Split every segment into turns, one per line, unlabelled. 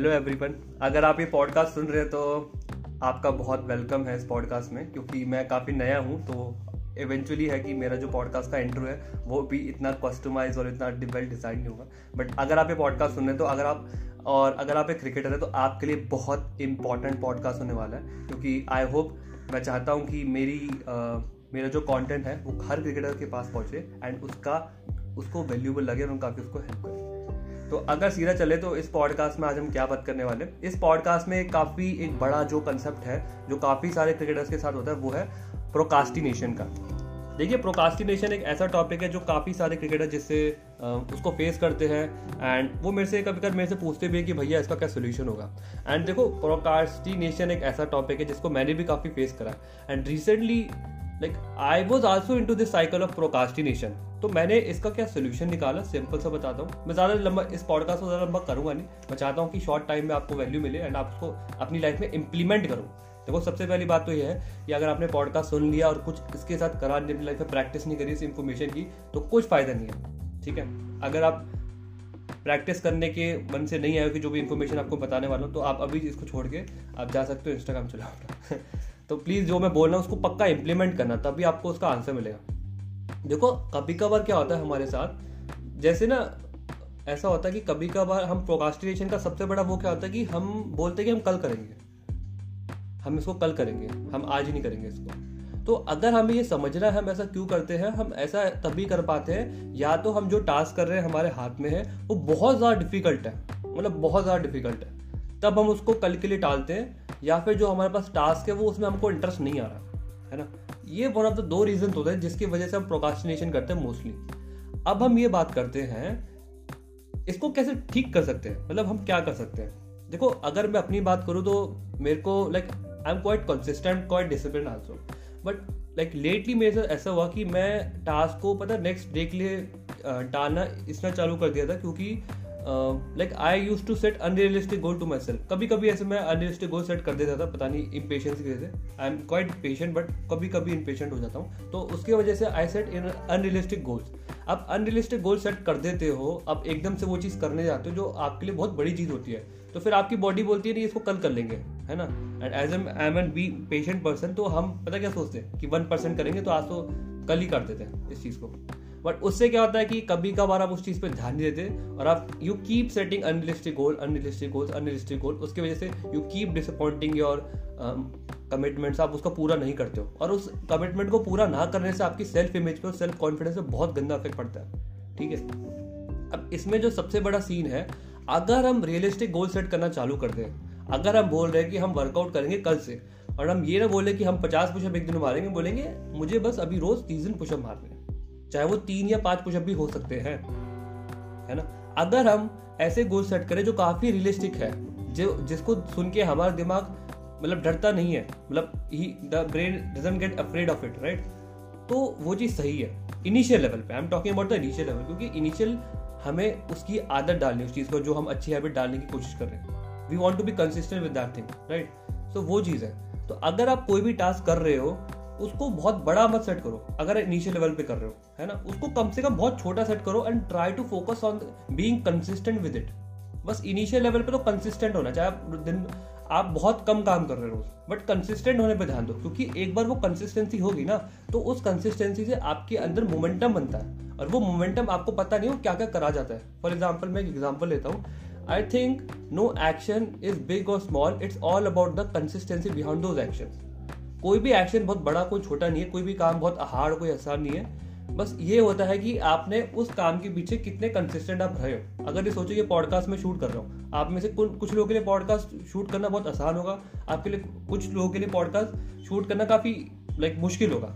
Hello everyone अगर आप ये पॉडकास्ट सुन रहे हैं तो आपका बहुत वेलकम है इस पॉडकास्ट में क्योंकि मैं काफ़ी नया हूँ तो इवेंचुअली है कि मेरा जो पॉडकास्ट का इंट्रो है वो भी इतना कस्टमाइज और इतना वेल डिज़ाइन नहीं होगा। बट अगर आप ये पॉडकास्ट सुन रहे हैं तो अगर आप और अगर आप एक क्रिकेटर है तो आपके लिए बहुत इंपॉर्टेंट पॉडकास्ट होने वाला है क्योंकि आई होप मैं चाहता हूँ कि मेरी आ, मेरा जो कंटेंट है वो हर क्रिकेटर के पास पहुँचे एंड उसका उसको वैल्यूबल लगे और काफ़ी उसको हेल्प करे। तो अगर सीधा चले तो इस पॉडकास्ट में आज हम क्या बात करने वाले इस पॉडकास्ट में काफ़ी एक बड़ा जो कंसेप्ट है, जो काफ़ी सारे क्रिकेटर्स के साथ होता है, वो है प्रोकास्टिनेशन का। देखिए प्रोकास्टिनेशन एक ऐसा टॉपिक है जो काफ़ी सारे क्रिकेटर जिससे उसको फेस करते हैं एंड वो मेरे से कभी कभी मेरे से पूछते भी है कि भैया इसका क्या सोल्यूशन होगा। एंड देखो प्रोकास्टिनेशन एक ऐसा टॉपिक है जिसको मैंने भी काफ़ी फेस करा। And recently like I was also into this cycle of procrastination तो मैंने इसका क्या सोल्यूशन निकाला? सिंपल सा बताता हूँ। मैं ज़्यादा लंबा, इस पॉडकास्ट को ज़्यादा लंबा करूँगा नहीं। मैं चाहता हूँ कि शॉर्ट टाइम में आपको वैल्यू मिले एंड आप उसको अपनी लाइफ में इंप्लीमेंट करो। देखो, सबसे पहली बात तो ये है कि अगर आपने पॉडकास्ट सुन लिया और कुछ इसके साथ करा अपनी लाइफ में प्रैक्टिस नहीं करी, इस इन्फॉर्मेशन की तो कुछ फ़ायदा नहीं है। ठीक है? अगर आप प्रैक्टिस करने के मन से नहीं आए कि जो भी इन्फॉर्मेशन आपको बताने वाला हूँ तो आप अभी इसको छोड़ के आप जा सकते हो इंस्टाग्राम चलाओ। तो प्लीज़ जो मैं बोल रहा हूँ, उसको पक्का इंप्लीमेंट करना, तभी आपको उसका आंसर मिलेगा। देखो कभी कभार क्या होता है हमारे साथ, जैसे ना, ऐसा होता है कि कभी कभार हम प्रोकास्टिनेशन का सबसे बड़ा वो क्या होता है कि हम बोलते हैं कि हम कल करेंगे। हम इसको कल करेंगे, हम आज ही नहीं करेंगे इसको। तो अगर हमें ये समझना है, हम ऐसा क्यों करते हैं, हम ऐसा तभी कर पाते हैं, या तो हम जो टास्क कर रहे हैं हमारे हाथ में है, वो बहुत ज़्यादा डिफ़िकल्ट है। मतलब बहुत ज़्यादा डिफ़िकल्ट है। तब हम उसको कल के लिए टालते हैं या फिर जो हमारे पास टास्क है, वो उसमें हमको इंटरेस्ट नहीं आ रहा, है ना? ये वन ऑफ़ द दो रीजन होते हैं जिसकी वजह से हम प्रोकास्टिनेशन करते हैं मोस्टली अब हम ये बात करते हैं, इसको कैसे ठीक कर सकते हैं? मतलब हम क्या कर सकते हैं? देखो, अगर मैं अपनी बात करूँ तो मेरे को like I am quite consistent quite discipline also but like lately मेरे साथ ऐसा हुआ कि मैं टास्क को, पता नेक्स्ट डे के लिए डालना इसना चालू कर दिया था क्योंकि like I use to set unrealistic goal to myself कभी कभी ऐसे मैं अनरियलिस्टिक गोल सेट कर देता था, पता नहीं इम्पेशेंस की वजह से. I am quite patient but कभी कभी इम्पेशेंट हो जाता हूँ. तो उसकी वजह से I set in unrealistic goals आप अनरियलिस्टिक गोल सेट कर देते हो, अब एकदम से वो चीज़ करने जाते हो जो आपके लिए बहुत बड़ी चीज़ होती है. तो फिर आपकी बॉडी बोलती है, नहीं, इसको कल कर लेंगे. है ना? And as am I am an be patient person तो हम, पता क्या सोचते हैं कि वन परसेंट करेंगे तो आज तो कल ही कर देते हैं इस चीज़ को. बट उससे क्या होता है कि कभी कभार आप उस चीज़ पे ध्यान नहीं देते और आप you keep setting unrealistic goal unrealistic goal unrealistic goal उसकी वजह से you keep disappointing your commitments आप उसका पूरा नहीं करते हो। और उस कमिटमेंट को पूरा ना करने से आपकी सेल्फ इमेज पर सेल्फ कॉन्फिडेंस पर बहुत गंदा इफ़ेक्ट पड़ता है। ठीक है? अब इसमें जो सबसे बड़ा सीन है, अगर हम रियलिस्टिक गोल सेट करना चालू कर दें, अगर हम बोल रहे हैं कि हम वर्कआउट करेंगे कल से, और हम ये ना बोले कि हम पचास पुशअप एक दिन मारेंगे, बोलेंगे, मुझे बस अभी रोज तीस दिन पुशअप मारने चाहे वो तीन या पाँच पुशअप भी हो सकते हैं, है ना? अगर हम ऐसे गोल सेट करें जो काफ़ी रियलिस्टिक है, जो, जिसको सुन के हमारा दिमाग मतलब डरता नहीं है मतलब ही the brain doesn't get afraid of it right तो वो चीज़ सही है इनिशियल लेवल पे। I am talking about the initial level क्योंकि इनिशियल हमें उसकी आदत डालनी उस चीज़ को, जो हम अच्छी हैबिट डालने की कोशिश कर रहे हैं। We want to be consistent with that thing right so वो चीज़ है। तो अगर आप कोई भी टास्क कर रहे हो उसको बहुत बड़ा मत सेट करो, अगर इनिशियल लेवल पे कर रहे हो, है ना? उसको कम से कम बहुत छोटा सेट करो and try to focus on being consistent with it बस इनिशियल लेवल पे तो कंसिस्टेंट होना, चाहे आप दिन, आप बहुत कम काम कर रहे हो बट कंसिस्टेंट होने पे ध्यान दो, क्योंकि एक बार वो कंसिस्टेंसी होगी ना तो उस कंसिस्टेंसी से आपके अंदर मोमेंटम बनता है, और वो मोमेंटम आपको पता नहीं हो क्या क्या करा जाता है। फॉर एग्ज़ाम्पल मैं एक एग्ज़ाम्पल लेता हूँ। I think no action is big और small it's all about the consistency behind those action कोई भी एक्शन बहुत बड़ा, कोई छोटा नहीं है, कोई भी काम बहुत हार्ड कोई आसान नहीं है। बस ये होता है कि आपने उस काम के पीछे कितने कंसिस्टेंट आप रहे हो। अगर ये सोचो ये पॉडकास्ट में शूट कर रहा हूँ, आप में से कुछ लोगों के लिए पॉडकास्ट शूट करना बहुत आसान होगा। आपके लिए कुछ लोगों के लिए पॉडकास्ट शूट करना काफ़ी लाइक मुश्किल होगा।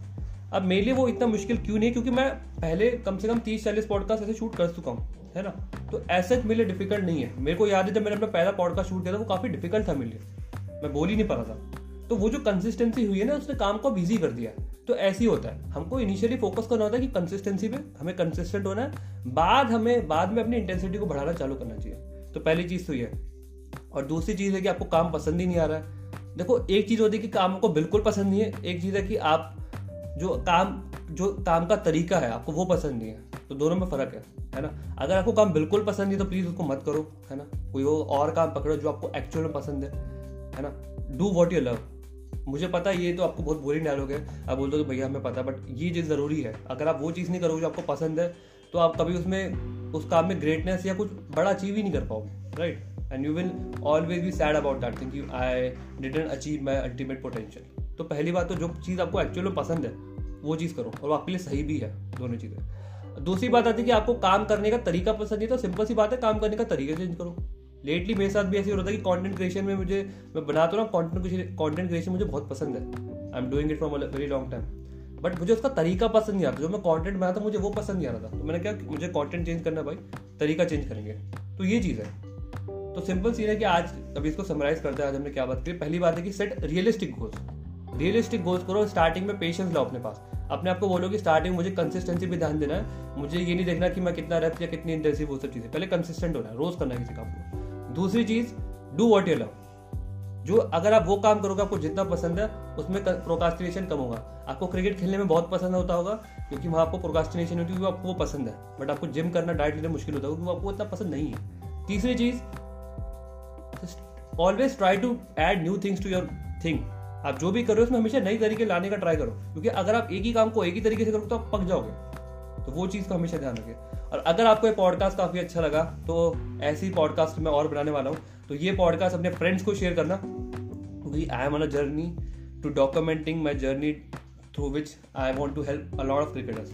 अब मेरे लिए वो इतना मुश्किल क्यों नहीं है? क्योंकि मैं पहले कम से कम तीस चालीस पॉडकास्ट ऐसे शूट कर चुका हूँ, है ना? तो ऐसे मेरे लिए डिफ़िकल्ट नहीं है। मेरे को याद है जब मैंने अपना पहला पॉडकास्ट शूट किया था, वो काफ़ी डिफ़िकल्ट था मेरे लिए। मैं बोल ही नहीं पा रहा था। तो वो जो कंसिस्टेंसी हुई है ना, उसने काम को बिज़ी कर दिया। तो ऐसे ही होता है। हमको इनिशियली फोकस करना होता है कि कंसिस्टेंसी पे हमें कंसिस्टेंट होना है। बाद हमें, बाद में अपनी इंटेंसिटी को बढ़ाना चालू करना चाहिए। तो पहली चीज़ तो ये। और दूसरी चीज़ है कि आपको काम पसंद ही नहीं आ रहा है। देखो, एक चीज़ होती है कि काम को बिल्कुल पसंद नहीं है। एक चीज़ है कि आप जो काम जो काम का तरीका है, आपको वो पसंद नहीं है। तो दोनों में फ़र्क है है ना? अगर आपको काम बिल्कुल पसंद नहीं तो प्लीज़ उसको मत करो, है ना? कोई और काम पकड़ो जो आपको एक्चुअल में पसंद है है ना? डू वॉट यू लव मुझे पता है, ये तो आपको बहुत बोरिंग डायलॉग है। आप बोलते हो कि भैया, हमें पता बट ये चीज़ ज़रूरी है। अगर आप वो चीज़ नहीं करोगे जो आपको पसंद है तो आप कभी उसमें, उस काम में ग्रेटनेस या कुछ बड़ा अचीव ही नहीं कर पाओगे right and you will always be sad about that think you I didn't achieve my ultimate potential तो पहली बात तो जो चीज़ आपको एक्चुअल में पसंद है, वो चीज़ करो, और वो आपके लिए सही भी है, दोनों चीज़ें। दूसरी बात आती है कि आपको काम करने का तरीका पसंद नहीं तो सिंपल सी बात है, काम करने का तरीका चेंज करो। लेटली मेरे साथ भी ऐसे हो रहा था कि कंटेंट क्रिएशन में मुझे, मैं बनाता हूँ ना कंटेंट कंटेंट क्रिएशन मुझे बहुत पसंद है। I am doing it from very long time but मुझे उसका तरीका पसंद नहीं आता। जो मैं कंटेंट बनाता मुझे वो पसंद नहीं आ रहा था। तो मैंने क्या मुझे कंटेंट चेंज करना भाई, तरीका चेंज करेंगे। तो ये चीज़ है। तो सिंपल सीन है कि आज, अभी इसको समराइज करते हैं, आज हमने क्या बात की पहली बात है कि set realistic goals realistic goals करो स्टार्टिंग में पेशेंस लाओ अपने पास। अपने आप को बोलो कि स्टार्टिंग मुझे कंसिस्टेंसी भी ध्यान देना है। मुझे ये नहीं देखना कि मैं कितना रेप या कितनी इंटेंसिव वो सब चीज़ें। पहले कंसिस्टेंट होना है, रोज करना है किसी काम को। दूसरी चीज़ डू वॉट यू लव जो अगर आप वो काम करोगे, आपको जितना पसंद है, उसमें प्रोकास्टिनेशन कम होगा। आपको क्रिकेट खेलने में बहुत पसंद होता होगा, क्योंकि वहाँ आपको प्रोकास्टिनेशन होती है आपको वो पसंद है। बट आपको जिम करना डाइट लेना मुश्किल होता है क्योंकि आपको इतना पसंद नहीं है। तीसरी चीज़ always try to add new things to your thing आप जो भी करो, उसमें हमेशा नई तरीके लाने का ट्राई करो। क्योंकि अगर आप एक ही काम को एक ही तरीके से करोगे तो आप पक जाओगे। तो वो चीज़ का हमेशा ध्यान रखें और अगर आपको ये पॉडकास्ट काफ़ी अच्छा लगा तो ऐसी पॉडकास्ट मैं और बनाने वाला हूँ। तो ये पॉडकास्ट अपने फ्रेंड्स को शेयर करना। क्योंकि I am on a journey to documenting my journey through which I want to help a lot of cricketers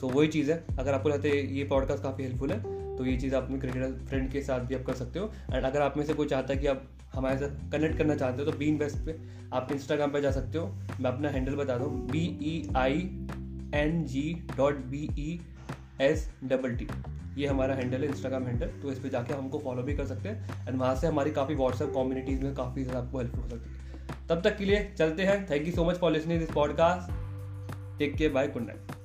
so वही चीज़ है। अगर आपको लगता है ये पॉडकास्ट काफ़ी हेल्पफुल है तो ये चीज़ आप अपने क्रिकेटर फ्रेंड के साथ भी आप कर सकते हो। एंड अगर आप में से कोई चाहता है कि आप हमारे साथ कनेक्ट करना चाहते हो तो बीन बेस्ट पे आप इंस्टाग्राम पे जा सकते हो। मैं अपना हैंडल बता दूँ। B E I N G dot B E S double T ये हमारा हैंडल है इंस्टाग्राम हैंडल तो इस पर जाके हमको फॉलो भी कर सकते हैं एंड वहाँ से हमारी काफ़ी व्हाट्सएप कम्युनिटीज़ में काफ़ी आपको हेल्प हो सकती है। तब तक के लिए चलते हैं। Thank you so much for listening this podcast take care bye good night